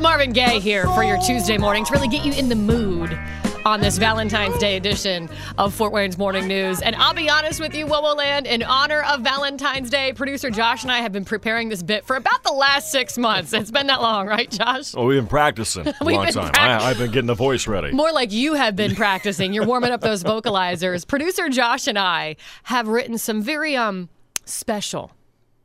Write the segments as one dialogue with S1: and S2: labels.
S1: Marvin Gaye here for your Tuesday morning to really get you in the mood on this Valentine's Day edition of Fort Wayne's Morning News. And I'll be honest with you, Wowo Land, in honor of Valentine's Day, producer Josh and I have been preparing this bit for about the last six months. It's been that long, right, Josh?
S2: Oh, we've been practicing a long time.
S1: prac-
S2: I, I've been getting the voice ready.
S1: More like you have been practicing. You're warming up those vocalizers. Producer Josh and I have written some very um special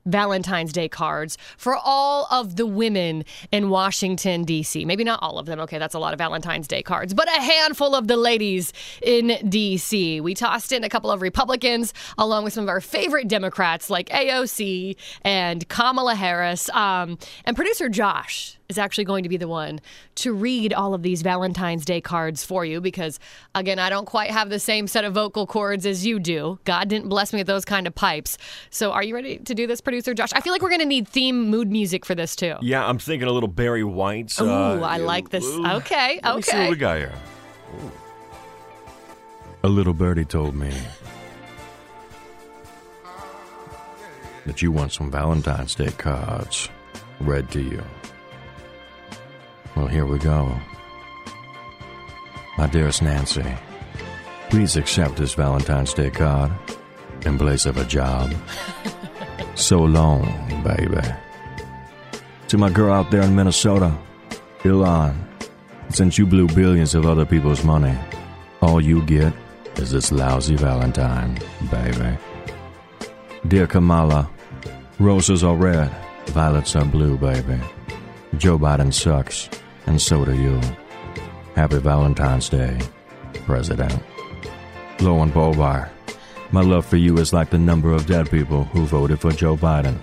S1: Valentine's Day cards for all of the women in Washington, D.C. Maybe not all of them. Okay, that's a lot of Valentine's Day cards, but a handful of the ladies in D.C. We tossed in a couple of Republicans along with some of our favorite Democrats like AOC and Kamala Harris. Um, and producer Josh is actually going to be the one to read all of these Valentine's Day cards for you because, again, I don't quite have the same set of vocal cords as you do. God didn't bless me with those kind of pipes. So, are you ready to do this, producer Josh? I feel like we're going to need theme mood music for this too.
S2: Yeah, I'm thinking a little Barry White's.
S1: Ooh,
S2: uh,
S1: I like this.
S2: ooh.
S1: Okay,
S2: Let me see what
S1: okay.
S2: we got here. A little birdie told me that you want some Valentine's Day cards read to you. Well, here we go. My dearest Nancy, please accept this Valentine's Day card in place of a job. so long, baby. To my girl out there in Minnesota, Ilhan, since you blew billions of other people's money, all you get is this lousy Valentine, baby. Dear Kamala, roses are red, violets are blue, baby. Joe Biden sucks, and so do you. Happy Valentine's Day, President. Lauren Boebert, my love for you is like the number of dead people who voted for Joe Biden.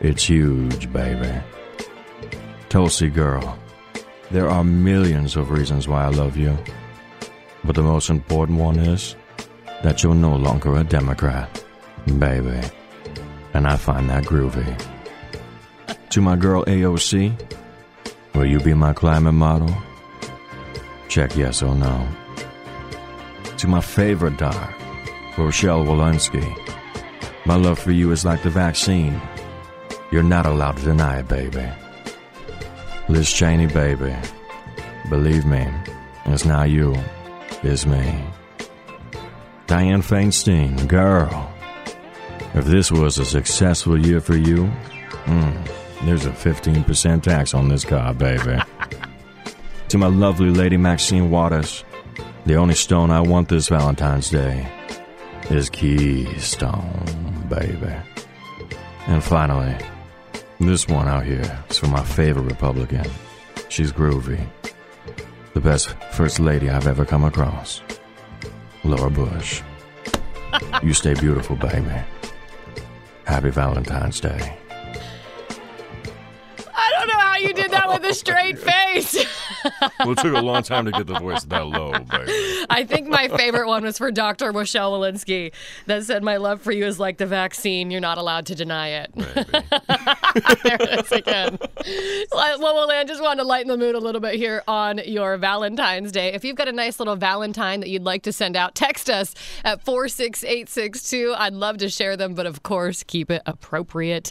S2: It's huge, baby. Tulsi girl, there are millions of reasons why I love you. But the most important one is that you're no longer a Democrat, baby. And I find that groovy. To my girl AOC, will you be my climate model? Check yes or no. To my favorite dog, Rochelle Walensky, my love for you is like the vaccine. You're not allowed to deny it, baby. Liz Cheney, baby. Believe me, it's not you, it's me. Dianne Feinstein, girl. If this was a successful year for you, mm, there's a 15% tax on this car, baby. to my lovely lady Maxine Waters, the only stone I want this Valentine's Day is Keystone, baby. And finally, this one out here is for my favorite Republican. She's groovy. The best first lady I've ever come across. Laura Bush. you stay beautiful, baby. Happy Valentine's Day.
S1: With a straight face.
S2: Well, it took a long time to get the voice that low, baby.
S1: I think my favorite one was for Dr. Michelle Walensky that said, My love for you is like the vaccine. You're not allowed to deny it. there it is again. Well, well, I just wanted to lighten the mood a little bit here on your Valentine's Day. If you've got a nice little Valentine that you'd like to send out, text us at 46862. I'd love to share them, but of course, keep it appropriate.